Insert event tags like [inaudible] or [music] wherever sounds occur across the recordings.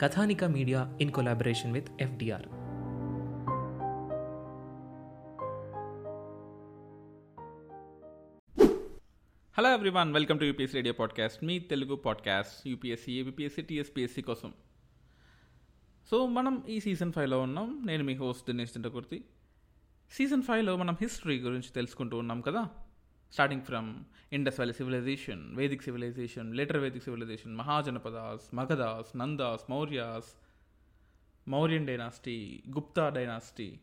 Kathanika media in collaboration with FDR. Hello everyone welcome to UPSC radio podcast me Telugu podcast UPSC APPSC TSPSC కోసం. So మనం ఈ season ఫైవ్లో ఉన్నాం. నేను మీ హోస్ట్ దినేష్ చంద్రకూర్తి సీజన్ ఫైవ్లో మనం హిస్టరీ గురించి తెలుసుకుంటూ ఉన్నాం కదా. Starting from Indus valley civilization Vedic civilization later Vedic civilization Mahajanapadas Magadhas Nandas Mauryas Mauryan dynasty Gupta dynasty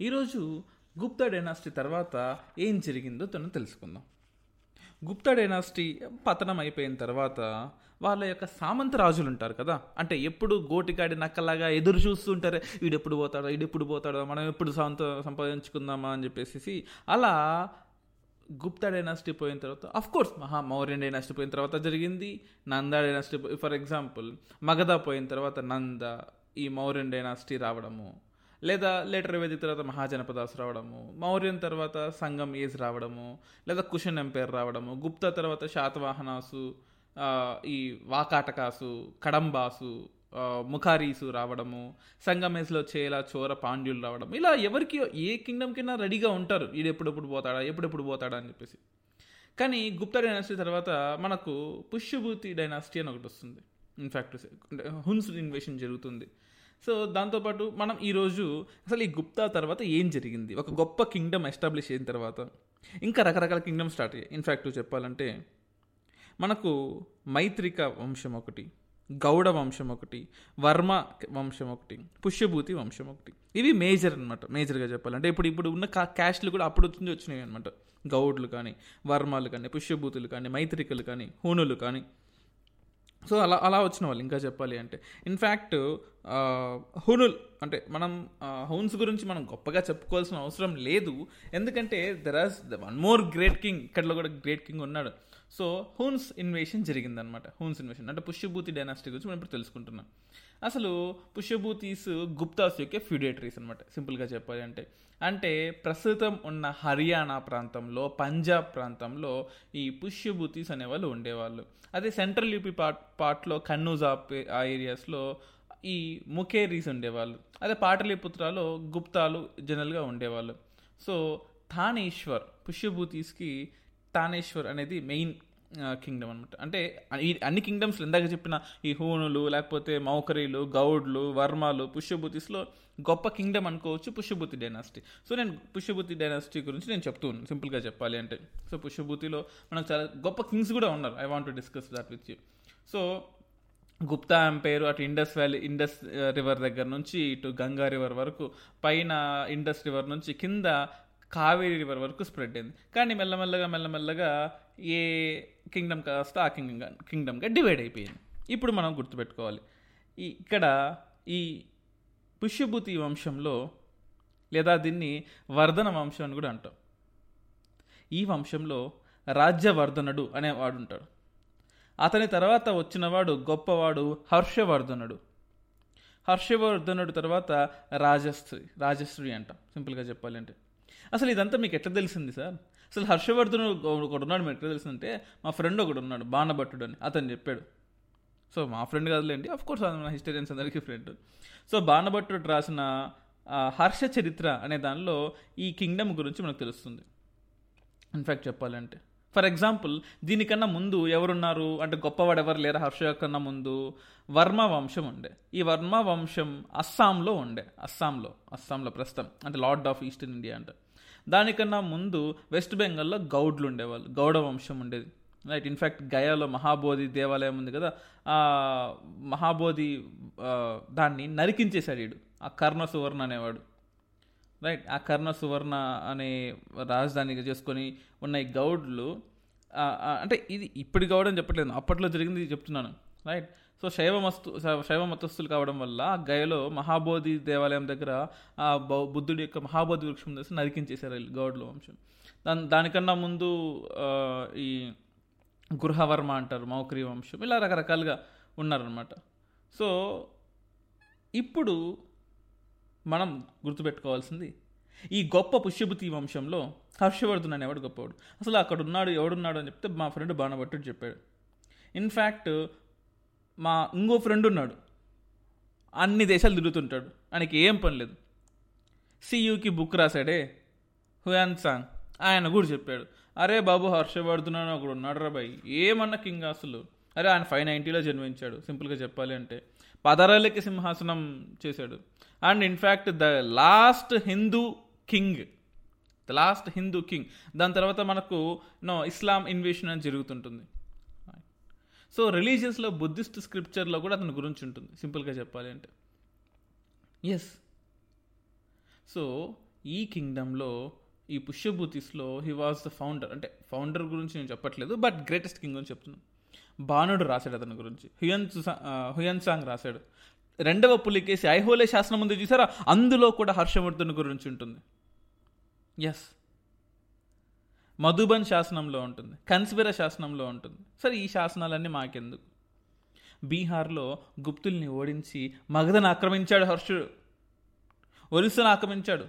ఈరోజు గుప్తా డైనాసిటీ తర్వాత ఏం జరిగిందో తను తెలుసుకుందాం. గుప్తా డైనాసిటీ పతనం అయిపోయిన తర్వాత వాళ్ళ యొక్క సామంత రాజులు ఉంటారు కదా. అంటే ఎప్పుడు గోటికాడి నక్కలాగా ఎదురు చూస్తుంటారు. వీడెప్పుడు పోతాడో వీడెప్పుడు పోతాడో మనం ఎప్పుడు సొంత సంపాదించుకుందామా అని చెప్పేసి అలా గుప్తా డైనాసిటీ పోయిన తర్వాత అఫ్ కోర్స్ మహా మౌర్యన్ డైనాసిటీ పోయిన తర్వాత జరిగింది Nanda dynasty for example Magadha పోయిన తర్వాత నంద ఈ మౌర్యన్ డైనాసిటీ రావడము లేదా లేటర్ వేదిక తర్వాత మహాజనపదాస్ రావడము మౌర్యం తర్వాత సంగం ఏజ్ రావడము లేదా కుషన్ ఎంపైర్ రావడము గుప్తా తర్వాత శాతవాహనాసు ఈ వాకాటకాసు కడంబాసు ముఖారీసు రావడము సంగమేస్లో చేలా చోర పాండ్యులు రావడం. ఇలా ఎవరికి ఏ కింగ్డమ్ కింద రెడీగా ఉంటారు. ఈడు ఎప్పుడెప్పుడు పోతాడా ఎప్పుడెప్పుడు పోతాడా అని చెప్పేసి. కానీ గుప్తా డైనాసిటీ తర్వాత మనకు పుష్యభూతి డైనాసిటీ అని ఒకటి వస్తుంది. ఇన్ఫ్యాక్ట్ హున్స్ ఇన్వేషన్ జరుగుతుంది. సో దాంతోపాటు మనం ఈరోజు అసలు ఈ గుప్తా తర్వాత ఏం జరిగింది? ఒక గొప్ప కింగ్డమ్ ఎస్టాబ్లిష్ అయిన తర్వాత ఇంకా రకరకాల కింగ్డమ్ స్టార్ట్ అయ్యాయి. ఇన్ఫ్యాక్ట్ చెప్పాలంటే మనకు మైత్రిక వంశం ఒకటి. గౌడ వంశం ఒకటి వర్మ వంశం ఒకటి పుష్యభూతి వంశం ఒకటి. ఇవి మేజర్ అనమాట మేజర్గా చెప్పాలంటే. ఇప్పుడు ఇప్పుడు ఉన్న కా క్యాస్ట్లు కూడా అప్పుడు నుంచి వచ్చినాయి అనమాట గౌడ్లు కానీ వర్మాలు కానీ పుష్యభూతులు కానీ మైత్రికలు కానీ హూనులు కానీ. సో అలా అలా వచ్చిన వాళ్ళు ఇంకా చెప్పాలి అంటే. ఇన్ఫ్యాక్ట్ హునుల్ అంటే మనం హౌన్స్ గురించి మనం గొప్పగా చెప్పుకోవాల్సిన అవసరం లేదు. ఎందుకంటే there was the one more great king ఇక్కడలో కూడా గ్రేట్ కింగ్ ఉన్నాడు. సో హూన్స్ ఇన్వేషన్ జరిగిందనమాట హూన్స్ ఇన్వేషన్ అంటే పుష్యభూతి డైనాసిటీ గురించి మనం ఇప్పుడు తెలుసుకుంటున్నాం. అసలు పుష్యభూతీస్ గుప్తాస్ యొక్క ఫ్యూడేటరీస్ అనమాట సింపుల్గా చెప్పాలి అంటే. అంటే ప్రస్తుతం ఉన్న హర్యానా ప్రాంతంలో పంజాబ్ ప్రాంతంలో ఈ పుష్యభూతీస్ అనేవాళ్ళు ఉండేవాళ్ళు. అదే సెంట్రల్ యూపీ పార్ట్ పార్ట్లో కన్నూజా ఆ ఏరియాస్లో ఈ ముఖేరీస్ ఉండేవాళ్ళు. అదే పాటలీపుత్రాలో గుప్తాలు జనరల్గా ఉండేవాళ్ళు. సో థానేశ్వర్ పుష్యభూతీస్కి తానేశ్వర్ అనేది మెయిన్ కింగ్డమ్ అనమాట అంటే ఈ అన్ని కింగ్డమ్స్ ఇందాక చెప్పిన ఈ హూనులు లేకపోతే మౌకరీలు గౌడ్లు వర్మాలు పుష్యభూతిస్లో గొప్ప కింగ్డమ్ అనుకోవచ్చు పుష్యభూతి డైనాసిటీ. సో నేను పుష్యభూతి డైనాసిటీ గురించి నేను చెప్తూ ఉన్నాను సింపుల్గా చెప్పాలి అంటే. సో పుష్యభూతిలో మనకు చాలా గొప్ప కింగ్స్ కూడా ఉన్నారు. I want to discuss that with you so Gupta empire అటు ఇండస్ వ్యాలీ ఇండస్ రివర్ దగ్గర నుంచి ఇటు గంగా రివర్ వరకు పైన ఇండస్ రివర్ నుంచి కింద కావేరీ రివర్ వరకు స్ప్రెడ్ అయింది. కానీ మెల్లమెల్లగా మెల్లమెల్లగా ఏ కింగ్డమ్ కాస్త ఆ కింగ్డమ్ కింగ్డమ్గా డివైడ్ అయిపోయింది. ఇప్పుడు మనం గుర్తుపెట్టుకోవాలి. ఈ ఇక్కడ ఈ పుష్యభూతి వంశంలో లేదా దీన్ని వర్ధన వంశం అని కూడా అంటాం. ఈ వంశంలో రాజ్యవర్ధనుడు అనేవాడు ఉంటాడు. అతని తర్వాత వచ్చినవాడు గొప్పవాడు హర్షవర్ధనుడు. హర్షవర్ధనుడు తర్వాత రాజశ్రీ రాజశ్రీ అంటాం. సింపుల్గా చెప్పాలంటే. అసలు ఇదంతా మీకు ఎట్లా తెలిసింది సార్? అసలు హర్షవర్ధన్ ఒకడు ఉన్నాడు మీకు ఎట్లా తెలిసిందంటే మా ఫ్రెండ్ ఒకడు ఉన్నాడు బాణభట్టుడు అని. అతను చెప్పాడు. సో మా ఫ్రెండ్ కాదులేండి అఫ్ కోర్స్ మన హిస్టరియన్స్ అందరికీ ఫ్రెండ్ సో బాణభట్టుడు రాసిన హర్ష చరిత్ర అనే దానిలో ఈ కింగ్డమ్ గురించి మనకు తెలుస్తుంది. ఇన్ఫ్యాక్ట్ చెప్పాలంటే. ఫర్ ఎగ్జాంపుల్ దీనికన్నా ముందు ఎవరున్నారు? అంటే గొప్పవాడు ఎవరు లేరా? హర్ష కన్నా ముందు వర్మ వంశం ఉండే. ఈ వర్మ వంశం అస్సాంలో ఉండే. అస్సాంలో అస్సాంలో ప్రస్తుతం. అంటే లార్డ్ ఆఫ్ ఈస్టర్న్ ఇండియా అంటే. దానికన్నా ముందు వెస్ట్ బెంగాల్లో గౌడ్లు ఉండేవాళ్ళు. గౌడ వంశం ఉండేది. రైట్ ఇన్ఫ్యాక్ట్ గయాలో మహాబోధి దేవాలయం ఉంది కదా ఆ మహాబోధి దాన్ని నరికించేశాడు వీడు ఆ కర్ణ సువర్ణ అనేవాడు. రైట్ ఆ కర్ణ సువర్ణ అనే రాజధానిగా చేసుకొని ఉన్న ఈ గౌడ్లు అంటే ఇది ఇప్పుడు గౌడ్ అని చెప్పట్లేదు. అప్పట్లో జరిగింది చెప్తున్నాను. రైట్ సో శైవ మస్తు శైవ మతస్థులు కావడం వల్ల ఆ గయలో మహాబోధి దేవాలయం దగ్గర ఆ బౌ- బుద్ధుడి యొక్క మహాబోధి వృక్షం చేసి నరికించేశారు గౌడ్లు గౌడ్ల వంశం. దాని దానికన్నా ముందు ఈ గృహవర్మ అంటారు మౌక్రి వంశం. ఇలా రకరకాలుగా ఉన్నారనమాట సో ఇప్పుడు మనం గుర్తుపెట్టుకోవాల్సింది. ఈ గొప్ప పుష్యభుతి వంశంలో హర్షవర్ధన్ అనేవాడు గొప్పవాడు. అసలు అక్కడ ఉన్నాడు ఎవడున్నాడు అని చెప్తే మా ఫ్రెండ్ బాణభట్టుడు చెప్పాడు. ఇన్ఫ్యాక్ట్ మా ఇంకో ఫ్రెండ్ ఉన్నాడు. అన్ని దేశాలు తిరుగుతుంటాడు. ఆయనకి ఏం పని లేదు. సియుకి బుక్ రాశాడే హుయాన్ సాంగ్. ఆయన కూడా చెప్పాడు. అరే బాబు హర్షవర్ధన్ అని ఒకడు ఉన్నాడు రా బాయ్. ఏమన్నా కింగ్ అసలు. అరే ఆయన ఫైవ్ నైంటీలో జన్మించాడు. సింపుల్గా చెప్పాలి అంటే. పదరాలకి సింహాసనం చేశాడు. And in fact the last Hindu king the last Hindu king దాని తర్వాత మనకు నో ఇస్లాం ఇన్వేషన్ అని జరుగుతుంటుంది. సో రిలీజియస్లో బుద్ధిస్ట్ స్క్రిప్చర్లో కూడా అతని గురించి ఉంటుంది సింపుల్గా చెప్పాలి అంటే. ఎస్ సో ఈ కింగ్డమ్లో ఈ పుష్యభూతిస్లో హీ వాజ్ ద ఫౌండర్ అంటే ఫౌండర్ గురించి నేను చెప్పట్లేదు బట్ గ్రేటెస్ట్ కింగ్ అని చెప్తున్నాను. బాణుడు రాశాడు అతని గురించి. హుయన్ హుయన్ సాంగ్ రాశాడు. రెండవ పులికేసి ఐహోలే శాసనం ఉంది చూసారా? అందులో కూడా హర్షవర్ధన్ గురించి ఉంటుంది. ఎస్ మధుబన్ శాసనంలో ఉంటుంది. కన్సిబెర శాసనంలో ఉంటుంది. సరే ఈ శాసనాలన్నీ మాకెందుకు? బీహార్లో గుప్తుల్ని ఓడించి మగధను ఆక్రమించాడు హర్షుడు ఒరిస్సాను ఆక్రమించాడు.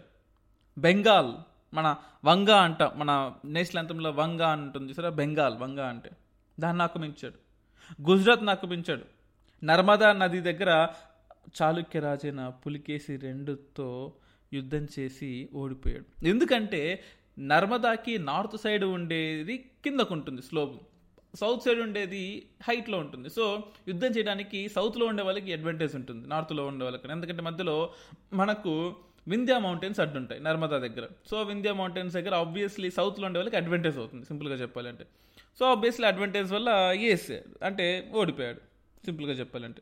బెంగాల్ మన వంగ అంట మన నేషనల్ అంతంలో వంగ అని ఉంటుంది సరే బెంగాల్ వంగ అంటే. దాన్ని ఆక్రమించాడు. గుజరాత్ని ఆక్రమించాడు. నర్మదా నది దగ్గర చాళుక్య రాజైన పులికేసి రెండుతో యుద్ధం చేసి ఓడిపోయాడు. ఎందుకంటే నర్మదాకి నార్త్ సైడ్ ఉండేది కిందకు ఉంటుంది స్లోబ్ సౌత్ సైడ్ ఉండేది హైట్లో ఉంటుంది. సో యుద్ధం చేయడానికి సౌత్లో ఉండే వాళ్ళకి అడ్వాంటేజ్ ఉంటుంది నార్త్లో ఉండే వాళ్ళకి. ఎందుకంటే మధ్యలో మనకు వింధ్యా మౌంటైన్స్ అడ్డుంటాయి నర్మదా దగ్గర. సో వింధ్యా మౌంటైన్స్ దగ్గర ఆబ్వియస్లీ సౌత్లో ఉండే వాళ్ళకి అడ్వాంటేజ్ అవుతుంది సింపుల్గా చెప్పాలంటే. సో ఆబ్వియస్లీ అడ్వాంటేజ్ వల్ల ఎస్ అంటే ఓడిపోయాడు సింపుల్గా చెప్పాలంటే.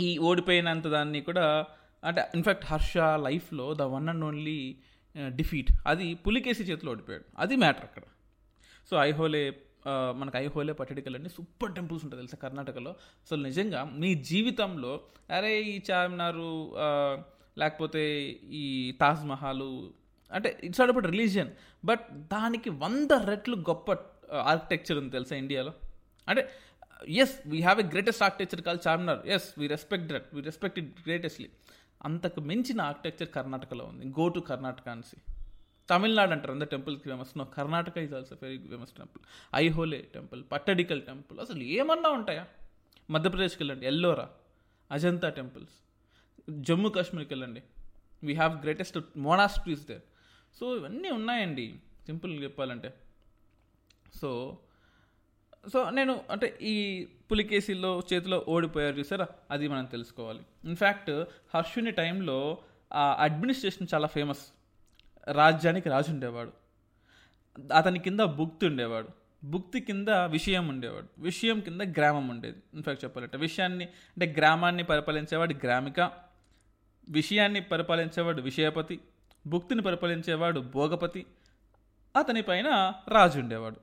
ఈ ఓడిపోయినంత దాన్ని కూడా అంటే ఇన్ఫ్యాక్ట్ హర్ష లైఫ్లో the one and only defeat. అది పులికేసి చేతిలో ఓడిపోయాడు. అది మ్యాటర్ అక్కడ. సో ఐహోలే మనకు ఐహోలే పట్టడికల్ అన్ని సూపర్ టెంపుల్స్ ఉంటాయి తెలుసా కర్ణాటకలో. అసలు నిజంగా మీ జీవితంలో అరే ఈ చార్మినారు లేకపోతే ఈ తాజ్ మహల్ అంటే its all about religion. But దానికి వంద రెట్లు గొప్ప ఆర్కిటెక్చర్ ఉంది తెలుసా ఇండియాలో? అంటే as we have a greatest architecture call Charminar as we respect that we respect it greatestly అంతకు మించిన ఆర్కిటెక్చర్ కర్ణాటకలో ఉంది. గో టు కర్ణాటక అనిసి తమిళనాడు అంటారు. అందరు టెంపుల్కి famous no Karnataka is also very famous temple Aihole temple Pattadakal temple అసలు ఏమన్నా ఉంటాయా? మధ్యప్రదేశ్కి వెళ్ళండి. ఎల్లోరా అజంతా టెంపుల్స్ జమ్మూ కాశ్మీర్కి వెళ్ళండి. We have greatest monasteries there so ఇవన్నీ ఉన్నాయండి. సింపుల్ చెప్పాలంటే. సో సో నేను అంటే ఈ పులికేసిలో చేతిలో ఓడిపోయారు చూసారా? అది మనం తెలుసుకోవాలి. ఇన్ఫ్యాక్ట్ హర్షుని టైంలో ఆ అడ్మినిస్ట్రేషన్ చాలా ఫేమస్. రాజ్యానికి రాజు ఉండేవాడు. అతని కింద భుక్తి ఉండేవాడు. భుక్తి కింద విషయం ఉండేవాడు. విషయం కింద గ్రామం ఉండేది. ఇన్ఫ్యాక్ట్ చెప్పాలంటే విషయాన్ని అంటే గ్రామాన్ని పరిపాలించేవాడు గ్రామిక విషయాన్ని పరిపాలించేవాడు విషయపతి భుక్తిని పరిపాలించేవాడు భోగపతి అతని పైన రాజు ఉండేవాడు.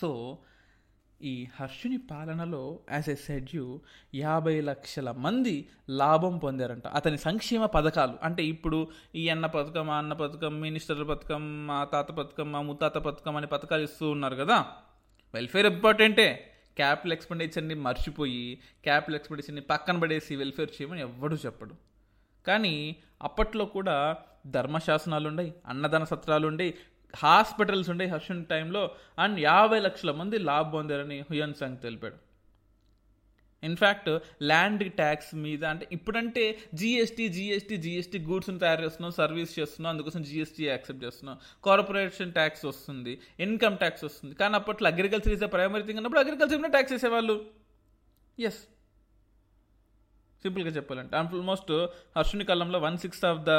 సో ఈ హర్షుని పాలనలో యాజ్ ఎ సెడ్యూ యాభై లక్షల మంది లాభం పొందారంట. అతని సంక్షేమ పథకాలు. అంటే ఇప్పుడు ఈ అన్న పథకం ఆ అన్న పథకం మినిస్టర్ పథకం మా తాత పథకం మా ముత్తాత పథకం అనే పథకాలు ఇస్తూ ఉన్నారు కదా. వెల్ఫేర్ ఇంపార్టెంటే క్యాపిటల్ ఎక్స్పెండిచర్ని మర్చిపోయి క్యాపిటల్ ఎక్స్పెండిచర్ని పక్కన పడేసి వెల్ఫేర్ చేయమని ఎవ్వడూ చెప్పడు. కానీ అప్పట్లో కూడా ధర్మశాసనాలు ఉండయి అన్నదాన సత్రాలు ఉండేవి హాస్పిటల్స్ ఉండే హర్షన్ టైంలో అండ్ యాభై లక్షల మంది లాభ పొందారని హుయన్ సంగ్ తెలిపాడు. ఇన్ఫ్యాక్ట్ ల్యాండ్ ట్యాక్స్ మీద అంటే ఇప్పుడంటే జిఎస్టీ జిఎస్టీ జిఎస్టీ గూడ్స్ని తయారు చేస్తున్నాం సర్వీస్ చేస్తున్నాం అందుకోసం జిఎస్టీ యాక్సెప్ట్ చేస్తున్నాం. కార్పొరేషన్ ట్యాక్స్ వస్తుంది ఇన్కమ్ ట్యాక్స్ వస్తుంది. కానీ అప్పట్లో అగ్రికల్చర్ ఇస్ ప్రైమరీ థింగ్ అన్నప్పుడు అగ్రికల్చర్ మీద ట్యాక్స్ వేసేవాళ్ళు ఎస్ సింపుల్గా చెప్పాలంటే ఆల్మోస్ట్ హర్షుని కాలంలో one sixth of the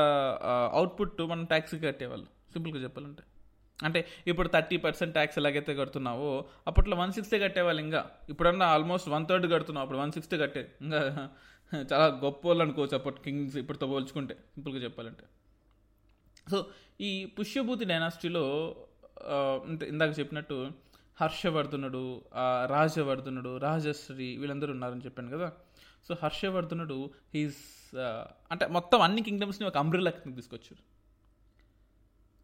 output మనం ట్యాక్స్ కట్టేవాళ్ళు. సింపుల్గా చెప్పాలంటే. అంటే ఇప్పుడు థర్టీ పర్సెంట్ ట్యాక్స్ ఎలాగైతే కడుతున్నావో అప్పట్లో వన్ సిక్స్టీ కట్టేవాళ్ళు ఇంకా. ఇప్పుడన్నా ఆల్మోస్ట్ వన్ థర్డ్ కడుతున్నావు అప్పుడు వన్ సిక్స్టీ కట్టే. ఇంకా [laughs] చాలా గొప్ప వాళ్ళు అనుకోవచ్చు అప్పటి కింగ్స్ ఇప్పుడుతో పోల్చుకుంటే సింపుల్గా చెప్పాలంటే. సో ఈ పుష్యభూతి డైనాసిటీలో అంటే ఇందాక చెప్పినట్టు హర్షవర్ధనుడు రాజవర్ధనుడు రాజశ్రీ వీళ్ళందరూ ఉన్నారని చెప్పాను కదా. సో హర్షవర్ధనుడు హీస్ అంటే మొత్తం అన్ని కింగ్డమ్స్ని ఒక అంబ్రిలా కింద తీసుకొచ్చారు.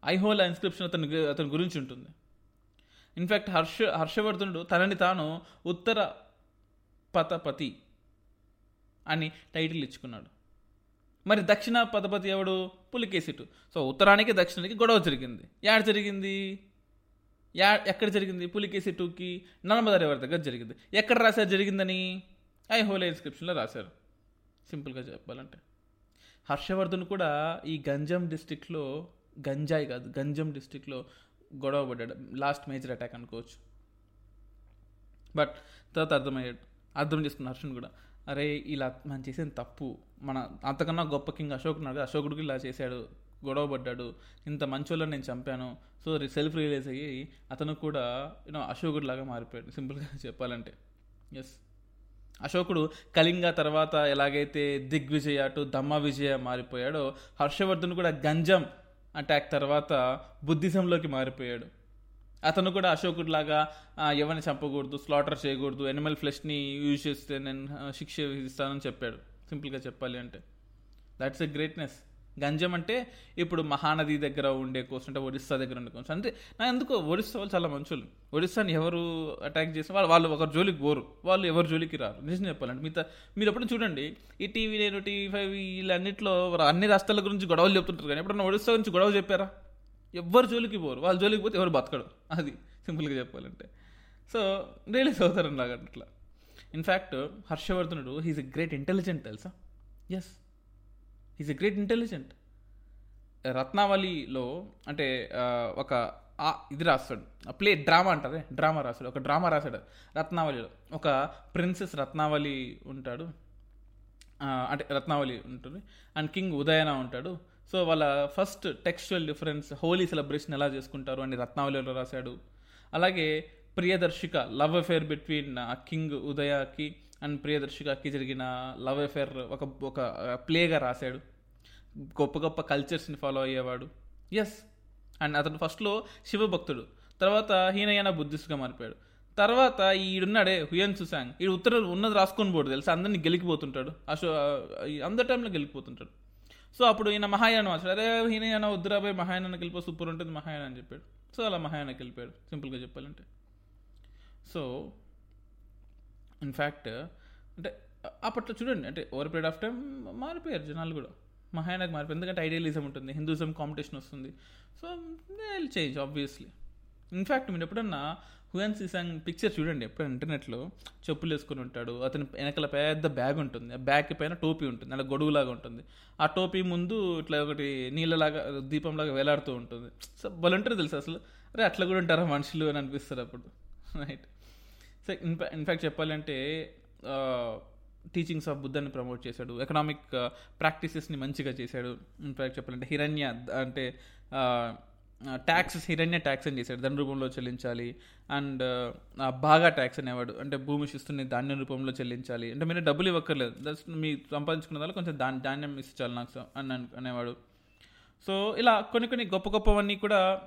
ఐహోలా ఇన్స్క్రిప్షన్ అతని అతని గురించి ఉంటుంది. ఇన్ఫ్యాక్ట్ హర్ష హర్షవర్ధనుడు తనని తాను ఉత్తర పతపతి అని టైటిల్ ఇచ్చుకున్నాడు. మరి దక్షిణ పదపతి ఎవడు? పులికేసిటు. సో ఉత్తరానికి దక్షిణానికి గొడవ జరిగింది. యాడ జరిగింది? యా ఎక్కడ జరిగింది? పులికేసి టూకి నర్మదా రివర్ దగ్గర జరిగింది. ఎక్కడ రాశారు? జరిగిందని ఐ హోలే ఇన్స్క్రిప్షన్లో రాశారు. సింపుల్గా చెప్పాలంటే. హర్షవర్ధన్ కూడా ఈ గంజం డిస్టిక్లో గంజాయి కాదు గంజం డిస్టిక్లో గొడవ పడ్డాడు. లాస్ట్ మేజర్ అటాక్ అనుకోవచ్చు. బట్ తర్వాత అర్థమయ్యాడు. అర్థం చేసుకున్న హర్షుని కూడా అరే ఇలా మనం చేసిన తప్పు. మన అంతకన్నా గొప్ప కింగ్ అశోక్ ఉన్నాడు కదా, అశోకుడికి ఇలా చేశాడు. గొడవ పడ్డాడు. ఇంత మంచోళ్ళని నేను చంపాను. సో సెల్ఫ్ రియలైజ్ అయ్యి అతను కూడా యూనో అశోకుడు లాగా మారిపోయాడు. సింపుల్గా చెప్పాలంటే. ఎస్ అశోకుడు కళింగ తర్వాత ఎలాగైతే దిగ్విజయ అటు దమ్మ విజయ మారిపోయాడో హర్షవర్ధన్ కూడా గంజం అటాక్ తర్వాత బుద్ధిజంలోకి మారిపోయాడు. అతను కూడా అశోకుడు లాగా ఎవరిని చంపకూడదు స్లాటర్ చేయకూడదు ఎనిమల్ ఫ్లెష్ని యూజ్ చేస్తే నేను శిక్ష విధిస్తానని చెప్పాడు. సింపుల్గా చెప్పాలి అంటే. దాట్స్ ఎ గ్రేట్నెస్ గంజం అంటే ఇప్పుడు మహానది దగ్గర ఉండే కోస్ట్ అంటే ఒడిస్సా దగ్గర ఉండే కోస్ట్ అంటే నా ఎందుకో ఒడిస్సా వాళ్ళు చాలా మంచులు ఒడిస్సాని ఎవరు అటాక్ చేసిన వాళ్ళు వాళ్ళు ఒకరు జోలికి పోరు. వాళ్ళు ఎవరు జోలికి రారు. నిజం చెప్పాలంటే మిగతా మీరు ఎప్పుడు చూడండి ఈ టీవీ నేను టీవీ ఫైవ్ వీళ్ళన్నింటిలో అన్ని రాష్ట్రాల గురించి గొడవలు చెప్తుంటారు కానీ ఎప్పుడన్నా ఒడిస్సా గురించి గొడవ చెప్పారా? ఎవ్వరు జోలికి పోరు. వాళ్ళు జోలికి పోతే ఎవరు బతకడు. అది సింపుల్గా చెప్పాలంటే. సో రియలైజ్ అవుతారు నాకు అట్లా ఇన్ఫ్యాక్ట్ హర్షవర్ధనుడు హీస్ ఎ గ్రేట్ ఇంటెలిజెంట్ తెలుసా? Yes is a great intelligent రత్నావళిలో అంటే ఒక ఇది రాస్తాడు. ప్లే డ్రామా అంటారే డ్రామా రాస్తాడు. ఒక డ్రామా రాశాడు రత్నావళిలో. ఒక ప్రిన్సెస్ రత్నావళి ఉంటాడు. అంటే రత్నావళి ఉంటుంది. అండ్ కింగ్ ఉదయన ఉంటాడు. సో వాళ్ళ first textual difference Holi celebration ఎలా చేసుకుంటారు అని రత్నావళిలో రాశాడు. అలాగే Priyadarshika love affair between king ఉదయకి and ప్రియదర్శికకి జరిగిన లవ్ అఫేర్ ఒక ఒక ప్లేగా రాశాడు. గొప్ప గొప్ప కల్చర్స్ని ఫాలో అయ్యేవాడు. ఎస్ అండ్ అతను ఫస్ట్లో శివభక్తుడు. తర్వాత హీనయన బుద్ధిస్ట్గా మారిపోయాడు. తర్వాత ఈడున్నాడే హుయన్ సుసాంగ్ ఈ ఉత్తర ఉన్నది రాసుకొని పోడు తెలుసు? అందరినీ గెలికిపోతుంటాడు. అశో అందరి టైంలో గెలికిపోతుంటాడు. సో అప్పుడు ఈయన మహాయాన వచ్చాడు అరే హీనయాన వద్దురాబాయ్ మహాయాన గెలిపో సూపర్ ఉంటుంది మహాయాన అని చెప్పాడు. సో అలా మహాయానకి వెళ్ళిపోయాడు. సింపుల్గా చెప్పాలంటే. సో ఇన్ఫ్యాక్ట్ అంటే అప్పట్లో చూడండి అంటే ఓవర్ పీరియడ్ ఆఫ్ టైం మారిపోయారు జనాలు కూడా. మహాయానకు మారిపోయి ఎందుకంటే ఐడియలిజం ఉంటుంది హిందూజం కాంపిటీషన్ వస్తుంది. So change obviously in fact మీరు ఎప్పుడన్నా హుయన్ సీసాంగ్ పిక్చర్ చూడండి ఎప్పుడైనా ఇంటర్నెట్లో చెప్పులు వేసుకుని ఉంటాడు అతని వెనకల పెద్ద బ్యాగ్ ఉంటుంది. ఆ బ్యాగ్ పైన టోపీ ఉంటుంది అలా గొడుగులాగా ఉంటుంది. ఆ టోపీ ముందు ఇట్లా ఒకటి నీళ్ళలాగా దీపంలాగా వేలాడుతూ ఉంటుంది. సో బలంటారు తెలుసు అసలు? అరే అట్లా కూడా ఉంటారా మనుషులు అని అనిపిస్తారు అప్పుడు. [laughs] రైట్ ఇన్ఫ్యాక్ట్ చెప్పాలంటే టీచింగ్స్ ఆఫ్ బుద్ధాన్ని ప్రమోట్ చేశాడు. ఎకనామిక్ ప్రాక్టీసెస్ని మంచిగా చేశాడు. ఇన్ఫ్యాక్ట్ చెప్పాలంటే హిరణ్య అంటే ట్యాక్సెస్ హిరణ్య ట్యాక్స్ అని చేశాడు. ధన రూపంలో చెల్లించాలి. అండ్ బాగా ట్యాక్స్ అనేవాడు. అంటే భూమి శిస్తుని ధాన్యం రూపంలో చెల్లించాలి. అంటే మీరు డబ్బులు ఇవ్వక్కర్లేదు. దట్స్ మీ సంపాదించుకున్న దానిలో కొంచెం ధాన్ ధాన్యం ఇచ్చాలి నాకు అని అనేవాడు. సో ఇలా కొన్ని కొన్ని గొప్ప గొప్పవన్నీ కూడా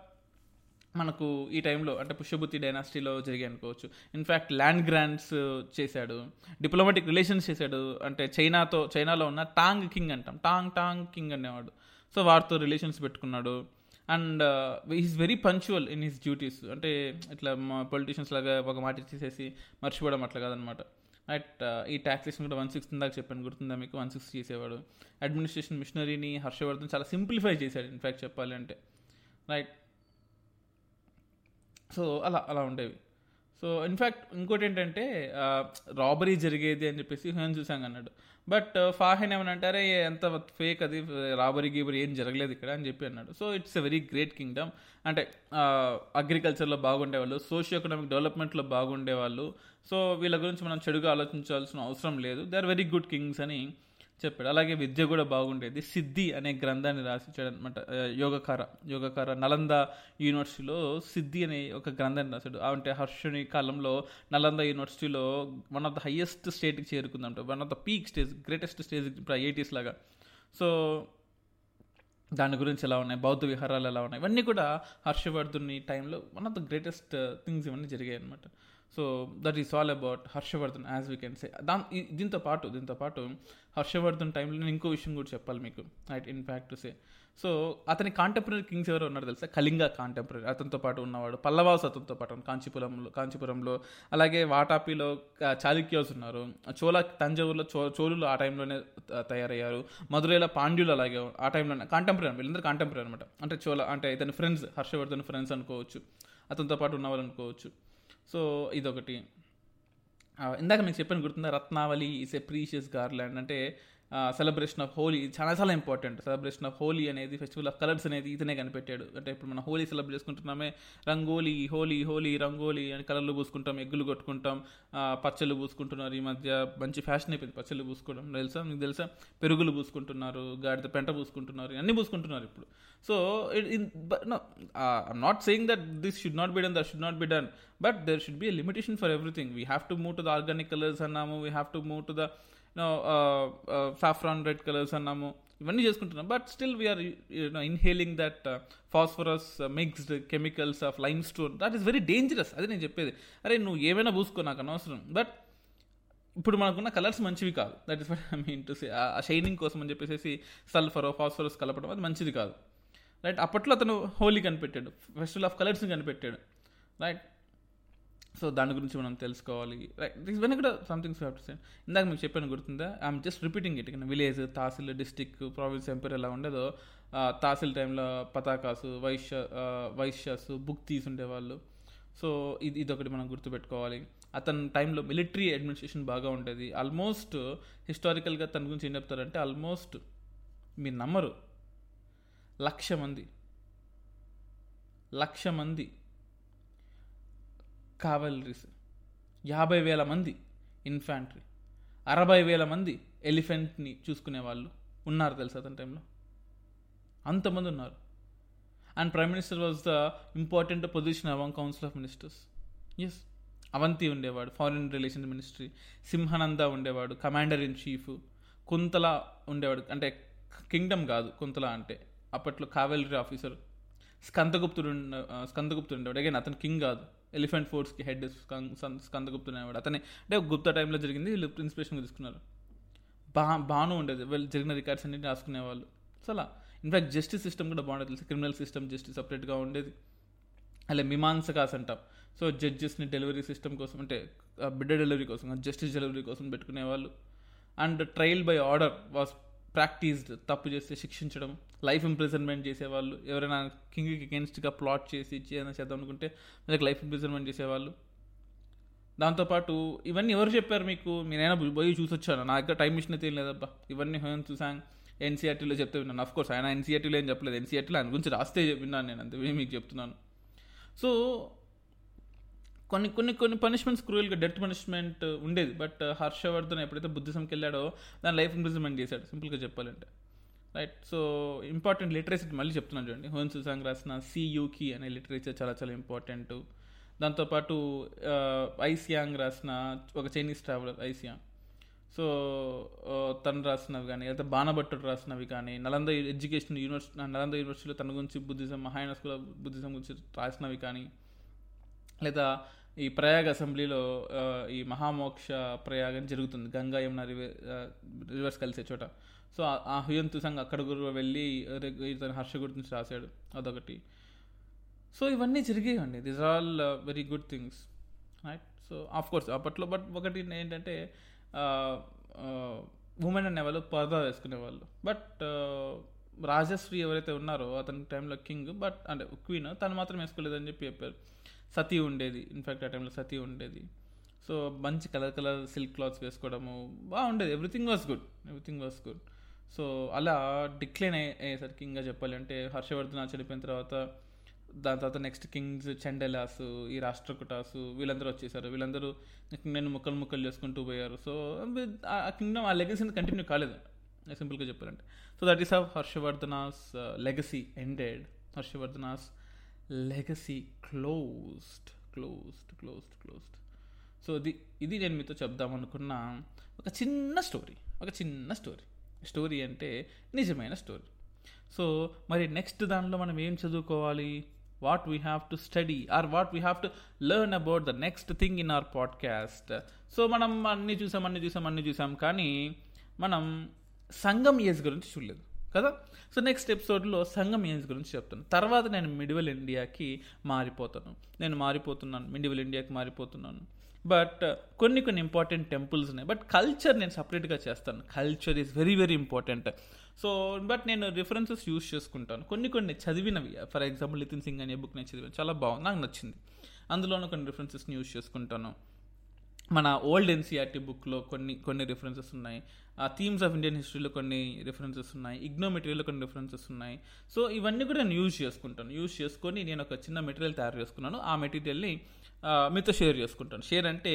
మనకు ఈ టైంలో అంటే పుష్యభూతి డైనాసిటీలో జరిగాయి అనుకోవచ్చు. ఇన్ఫ్యాక్ట్ ల్యాండ్ గ్రాంట్స్ చేశాడు. డిప్లొమాటిక్ రిలేషన్స్ చేశాడు. అంటే చైనాతో చైనాలో ఉన్న టాంగ్ కింగ్ అంటాం. టాంగ్ టాంగ్ కింగ్ అనేవాడు. సో వారితో రిలేషన్స్ పెట్టుకున్నాడు. And is very punctual in his duties అంటే ఇట్లా మా పొలిటీషియన్స్ లాగా ఒక మాట ఇచ్చేసేసి మర్చిపోవడం అట్లా కాదనమాట. రైట్ uh, ఈ ట్యాక్సేషన్ కూడా వన్ సిక్స్టీన్ దాకా చెప్పాను. గుర్తుందా మీకు? వన్ సిక్స్టీ చేసేవాడు. అడ్మినిస్ట్రేషన్ మిషనరీని హర్షవర్ధన్ చాలా సింప్లిఫై చేశాడు ఇన్ఫ్యాక్ట్ చెప్పాలి అంటే రైట్ సో అలా అలా ఉండేవి. సో ఇన్ఫ్యాక్ట్ ఇంకోటి ఏంటంటే రాబరీ జరిగేది అని చెప్పేసి హ్యూన్ చూసాంగ్ అన్నాడు బట్ ఫాహెన్ ఏమని అంటారే ఎంత ఫేక్ అది రాబరీ గీబరీ ఏం జరగలేదు ఇక్కడ అని చెప్పి అన్నాడు. So it's a very great kingdom అంటే అగ్రికల్చర్లో బాగుండేవాళ్ళు సోషియో ఎకనామిక్ డెవలప్మెంట్లో బాగుండేవాళ్ళు. సో వీళ్ళ గురించి మనం చెడుగా ఆలోచించాల్సిన అవసరం లేదు. They are very good kings అని చెప్పాడు. అలాగే విద్య కూడా బాగుండేది. సిద్ధి అనే గ్రంథాన్ని రాసిచ్చాడు అనమాట యోగకార యోగకార నలంద యూనివర్సిటీలో సిద్ధి అనే ఒక గ్రంథాన్ని రాశాడు. అంటే హర్షుని కాలంలో నలంద యూనివర్సిటీలో వన్ ఆఫ్ ద హయ్యెస్ట్ స్టేట్కి చేరుకుందంట. One of the peak stage greatest stage ఇప్పుడు ఐఐటీస్ లాగా. సో దాని గురించి ఎలా ఉన్నాయి? బౌద్ధ విహారాలు ఎలా ఉన్నాయి? ఇవన్నీ కూడా హర్షవర్ధుని టైంలో one of the greatest things ఇవన్నీ జరిగాయి అనమాట so that is all about Harshavardhan as we can say దా దీంతో పాటు దీంతో పాటు హర్షవర్ధన్ టైంలో నేను ఇంకో విషయం కూడా చెప్పాలి మీకు. Right in fact to say so అతని కాంటెంపరీ కింగ్స్ ఎవరు ఉన్నారు తెలుసా? కళింగ కాంటెంపరీ అతనితో పాటు ఉన్నవాడు. పల్లవాస్ అతనితో పాటు కాంచీపురంలో కాంచీపురంలో అలాగే వాటాపిలో చాళుక్యోస్ ఉన్నారు. చోళ తంజావూరులో చో చోళులు ఆ టైంలోనే తయారయ్యారు. మధురైలో పాండ్యులు అలాగే ఆ టైంలోనే కాంటెంపరీ వీళ్ళందరూ కాంటెంపరీ అనమాట. అంటే చోళ అంటే ఇతని ఫ్రెండ్స్ హర్షవర్ధన్ ఫ్రెండ్స్ అనుకోవచ్చు. అతనితో పాటు ఉన్నవాళ్ళు అనుకోవచ్చు. సో ఇదొకటి. ఇందాక మీకు చెప్పాను గుర్తుందా? Ratnavali is a precious garland అంటే సెలబ్రేషన్ ఆఫ్ హోలీ చాలా చాలా ఇంపార్టెంట్ సెలబ్రేషన్ ఆఫ్ హోలీ అనేది ఫెస్టివల్ ఆఫ్ కలర్స్ అనేది ఇతనే కనిపెట్టాడు. అంటే ఇప్పుడు మనం హోలీ సెలబ్రేట్ చేసుకుంటున్నామే. రంగోలీ హోలీ హోలీ రంగోలీ అని కలర్లు పూసుకుంటాం ఎగ్గులు కొట్టుకుంటాం పచ్చళ్ళు పూసుకుంటున్నారు. ఈ మధ్య మంచి ఫ్యాషన్ అయిపోయింది. పచ్చళ్ళు పూసుకోవడం తెలుసా? మీకు తెలుసా? పెరుగులు పూసుకుంటున్నారు గాడిద పెంట పూసుకుంటున్నారు అన్నీ పూసుకుంటున్నారు ఇప్పుడు. So not saying that this should not be done that should not be done but there should be limitation for everything we have to move to the organic colours అన్నాము. We have to move to the saffron red colours అన్నాము ఇవన్నీ చేసుకుంటున్నాం. But still we are you know inhaling that phosphorus mixed chemicals of lime stone that is very dangerous అది నేను చెప్పేది. అరే నువ్వు ఏమైనా పూసుకో నాకు అనవసరం. బట్ ఇప్పుడు మనకున్న కలర్స్ మంచివి కాదు. That is I mean to say ఆ షైనింగ్ కోసం అని చెప్పేసి సల్ఫర్ ఫాస్ఫరస్ కలపడం అది మంచిది కాదు. రైట్ అప్పట్లో అతను హోలీ కనిపెట్టాడు. ఫెస్టివల్ ఆఫ్ కలర్స్ని కనిపెట్టాడు. రైట్ సో దాని గురించి మనం తెలుసుకోవాలి. రైట్ దిస్ వెన్ కూడా సంథింగ్స్ ఇందాక మీకు చెప్పాను గుర్తుందా? I'm just repeating it village tehsil district province empire ఎలా ఉండేదో తహసీల్ టైంలో పతాకాసు వైశ్య వైశ్యాస్ బుక్ తీసి ఉండేవాళ్ళు సో ఇది ఇదొకటి మనం గుర్తుపెట్టుకోవాలి. అతని టైంలో మిలిటరీ అడ్మినిస్ట్రేషన్ బాగా ఉండేది. ఆల్మోస్ట్ హిస్టారికల్గా తన గురించి ఏం చెప్తారంటే ఆల్మోస్ట్ మీరు నమ్మరు. లక్ష మంది. లక్ష మంది. కావలరీస్ యాభై వేల మంది ఇన్ఫాంట్రీ అరవై వేల మంది ఎలిఫెంట్ని చూసుకునే వాళ్ళు ఉన్నారు తెలుసు అతని టైంలో? అంతమంది ఉన్నారు. And prime minister was the important position among council of ministers. Yes Avanti ఉండేవాడు ఫారిన్ రిలేషన్ మినిస్ట్రీ. సింహానంద ఉండేవాడు కమాండర్ ఇన్ చీఫ్. కుంతల ఉండేవాడు అంటే కింగ్డమ్ కాదు కుంతల అంటే. అప్పట్లో కావెలరీ ఆఫీసర్. స్కందగుప్తుడు స్కందగుప్తుడు ఉండేవాడు. అగైన్ అతను కింగ్ కాదు. ఎలిఫెంట్ ఫోర్స్కి హెడ్ స్కందగుప్త అనేవాడు. అతనే అంటే గుప్తా టైంలో జరిగింది వీళ్ళు ఇన్స్పిరేషన్ తీసుకున్నారు. బా బాను ఉండేది. వీళ్ళు జరిగిన రికార్డ్స్ అన్నింటిని రాసుకునేవాళ్ళు. సో అలా. ఇన్ఫాక్ట్ జస్టిస్ సిస్టమ్ కూడా బాగుండేది తెలుసు? క్రిమినల్ సిస్టమ్ జస్టిస్ సపరేట్గా ఉండేది. అలా మీమాంసకాస్ అంటాం సో జడ్జెస్ని డెలివరీ సిస్టమ్ కోసం అంటే బిడ్డ డెలివరీ కోసం జస్టిస్ డెలివరీ కోసం పెట్టుకునేవాళ్ళు. And trial by order was practised తప్పు చేస్తే శిక్షించడం లైఫ్ ఇంప్రిజన్మెంట్ చేసేవాళ్ళు. ఎవరైనా కింగ్కి అగేన్స్ట్గా ప్లాట్ చేసి ఏదైనా చేద్దాం అనుకుంటే మీకు లైఫ్ ఇంప్రిజన్మెంట్ చేసేవాళ్ళు. దాంతోపాటు ఇవన్నీ ఎవరు చెప్పారు మీకు? నేనైనా పోయి చూసి వచ్చాను నా దగ్గర టైం మిషన్ అయితే లేదబ్బా. ఇవన్నీ హోయన్ చూసాం. ఎన్సీఆర్టీలో చెప్తే విన్నాను. అఫ్ కోర్స్ ఆయన ఎన్సీఆర్టీలో ఏం చెప్పలేదు. ఎన్సీఆర్టీలో ఆయన గురించి రాస్తే విన్నాను నేను. అంతే మీకు చెప్తున్నాను. సో కొన్ని కొన్ని కొన్ని పనిష్మెంట్స్ క్రూయల్గా డెత్ పనిష్మెంట్ ఉండేది. బట్ uh, హర్షవర్ధన్ ఎప్పుడైతే బుద్ధిజంకి వెళ్ళాడో దాని లైఫ్ ఇంప్రిజ్మెంట్ చేశాడు. సింపుల్గా చెప్పాలంటే. రైట్ సో ఇంపార్టెంట్ లిటరేచర్ మళ్ళీ చెప్తున్నాను చూడండి. హోన్ సుసాంగ్ రాసిన సియూకి అనే లిటరేచర్ చాలా చాలా ఇంపార్టెంట్ దాంతోపాటు uh, ఐసియాంగ్ రాసిన ఒక చైనీస్ ట్రావెలర్ ఐసియాంగ్ సో తను రాసినవి కానీ లేదా బాణభట్టుడు రాసినవి కానీ నలంద ఎడ్యుకేషన్ యూనివర్సిటీ నలంద యూనివర్సిటీలో తన గురించి బుద్ధిజం మహాయన స్కూల్ బుద్ధిజం గురించి రాసినవి కానీ లేదా ఈ ప్రయాగ అసెంబ్లీలో ఈ మహామోక్ష ప్రయాగం జరుగుతుంది. గంగా యమున రివర్ రివర్స్ కలిసే చోట. సో ఆ హుయంతు తుసంగ్ అక్కడ కూడా వెళ్ళి తన హర్ష గురించి రాశాడు. అదొకటి. సో ఇవన్నీ జరిగాయండి. This all very good things right so of course అప్పట్లో బట్ ఒకటి ఏంటంటే ఉమెన్ అనేవాళ్ళు పరదా వేసుకునేవాళ్ళు బట్ రాజశ్రీ ఎవరైతే ఉన్నారో అతని టైంలో కింగ్ బట్ అంటే క్వీన్ తను మాత్రం వేసుకోలేదని చెప్పి చెప్పారు. సతీ ఉండేది. ఇన్ఫ్యాక్ట్ ఆ టైంలో సతీ ఉండేది. సో మంచి కలర్ కలర్ సిల్క్ క్లాత్స్ వేసుకోవడము బాగుండేది. Everything was good everything was good so అలా డిక్లైన్ అయ్యేసరికి ఇంకా చెప్పాలంటే హర్షవర్ధన చనిపోయిన తర్వాత దాని తర్వాత నెక్స్ట్ కింగ్స్ చండెలాసు ఈ రాష్ట్రకుటాసు వీళ్ళందరూ వచ్చేసారు. వీళ్ళందరూ నేను ముక్కలు ముక్కలు చేసుకుంటూ పోయారు. సో ఆ కింగ్డమ్ ఆ లెగసీని కంటిన్యూ కాలేదు. సింపుల్గా చెప్పాలంటే. So that is how Harshavardhana's uh, legacy ended Harshavardhana's legacy closed closed closed closed so ఇది ఇది నేను మీతో చెప్దామనుకున్న ఒక చిన్న స్టోరీ ఒక చిన్న స్టోరీ స్టోరీ అంటే నిజమైన స్టోరీ సో మరి నెక్స్ట్ దానిలో మనం ఏం చదువుకోవాలి? What we have to study or what we have to learn about the next thing in our podcast so మనం అన్నీ చూసాం అన్నీ చూసాం అన్నీ చూసాం కానీ మనం సంగం ఏజ్ గురించి చూడలేదు. కదా? సో నెక్స్ట్ ఎపిసోడ్లో సంగం ఏజ్ గురించి చెప్తాను. తర్వాత నేను మిడివల్ ఇండియాకి మారిపోతాను. నేను మారిపోతున్నాను మిడివల్ ఇండియాకి మారిపోతున్నాను. బట్ uh, కొన్ని కొన్ని ఇంపార్టెంట్ టెంపుల్స్ ఉన్నాయి. బట్ కల్చర్ నేను సపరేట్గా చేస్తాను. Culture is very very important so but నేను రిఫరెన్సెస్ యూస్ చేసుకుంటాను. కొన్ని కొన్ని చదివినవి ఫర్ ఎగ్జాంపుల్ నితిన్ సింగ్ అనే బుక్ నేను చదివాను. చాలా బాగుంది. నాకు నచ్చింది. అందులోనూ కొన్ని రిఫరెన్సెస్ని యూస్ చేసుకుంటాను. మన ఓల్డ్ ఎన్సీఆర్టీ బుక్లో కొన్ని కొన్ని రిఫరెన్సెస్ ఉన్నాయి. ఆ థీమ్స్ ఆఫ్ ఇండియన్ హిస్టరీలో కొన్ని రిఫరెన్సెస్ ఉన్నాయి. ఇగ్నో మెటీరియల్లో కొన్ని రిఫరెన్సెస్ ఉన్నాయి. సో ఇవన్నీ కూడా నేను యూజ్ చేసుకుంటాను. యూజ్ చేసుకొని నేను ఒక చిన్న మెటీరియల్ తయారు చేసుకున్నాను. ఆ మెటీరియల్ని మీతో షేర్ చేసుకుంటాను. షేర్ అంటే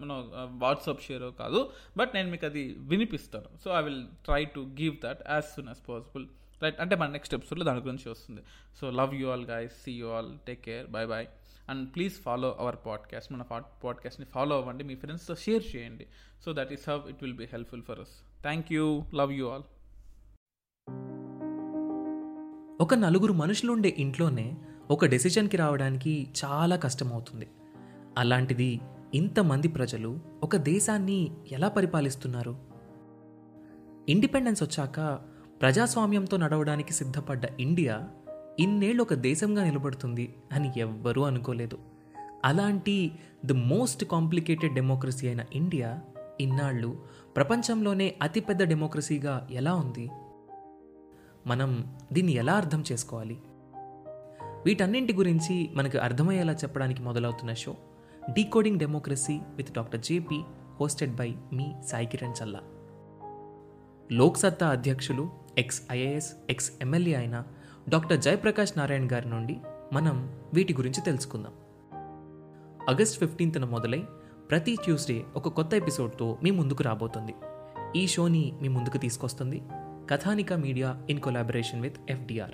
మనం వాట్సాప్ షేర్ కాదు బట్ నేను మీకు అది వినిపిస్తాను. So I will try to give that as soon as possible right అంటే మన నెక్స్ట్ ఎపిసోడ్లో దాని గురించి వస్తుంది. So love you all guys see you all take care bye bye and please follow our podcast మన పాడ్కాస్ట్ని ఫాలో అవ్వండి మీ ఫ్రెండ్స్తో షేర్ చేయండి. So that is how it will be helpful for us thank you love you all ఒక నలుగురు మనుషులు ఉండే ఇంట్లోనే ఒక డెసిషన్కి రావడానికి చాలా కష్టమవుతుంది. అలాంటిది ఇంతమంది ప్రజలు ఒక దేశాన్ని ఎలా పరిపాలిస్తున్నారు? ఇండిపెండెన్స్ వచ్చాక ప్రజాస్వామ్యంతో నడవడానికి సిద్ధపడ్డ ఇండియా ఇన్నేళ్ళు ఒక దేశంగా నిలబడుతుంది అని ఎవ్వరూ అనుకోలేదు. అలాంటి ది మోస్ట్ కాంప్లికేటెడ్ డెమోక్రసీ అయిన ఇండియా ఇన్నాళ్ళు ప్రపంచంలోనే అతిపెద్ద డెమోక్రసీగా ఎలా ఉంది? మనం దీన్ని ఎలా అర్థం చేసుకోవాలి? వీటన్నింటి గురించి మనకు అర్థమయ్యేలా చెప్పడానికి మొదలవుతున్న show decoding democracy with doctor JP hosted by మీ సాయి కిరణ్ చల్లా. లోక్సత్తా అధ్యక్షులు ఎక్స్ ఐఏఎస్ ఎక్స్ ఎమ్మెల్యే అయిన డాక్టర్ జయప్రకాష్ నారాయణ్ గారి నుండి మనం వీటి గురించి తెలుసుకుందాం. ఆగస్ట్ ఫిఫ్టీన్త్న మొదలై ప్రతి ట్యూస్డే ఒక కొత్త ఎపిసోడ్తో మీ ముందుకు రాబోతుంది. ఈ షోని మీ ముందుకు తీసుకొస్తుంది Kathanika media in collaboration with FDR.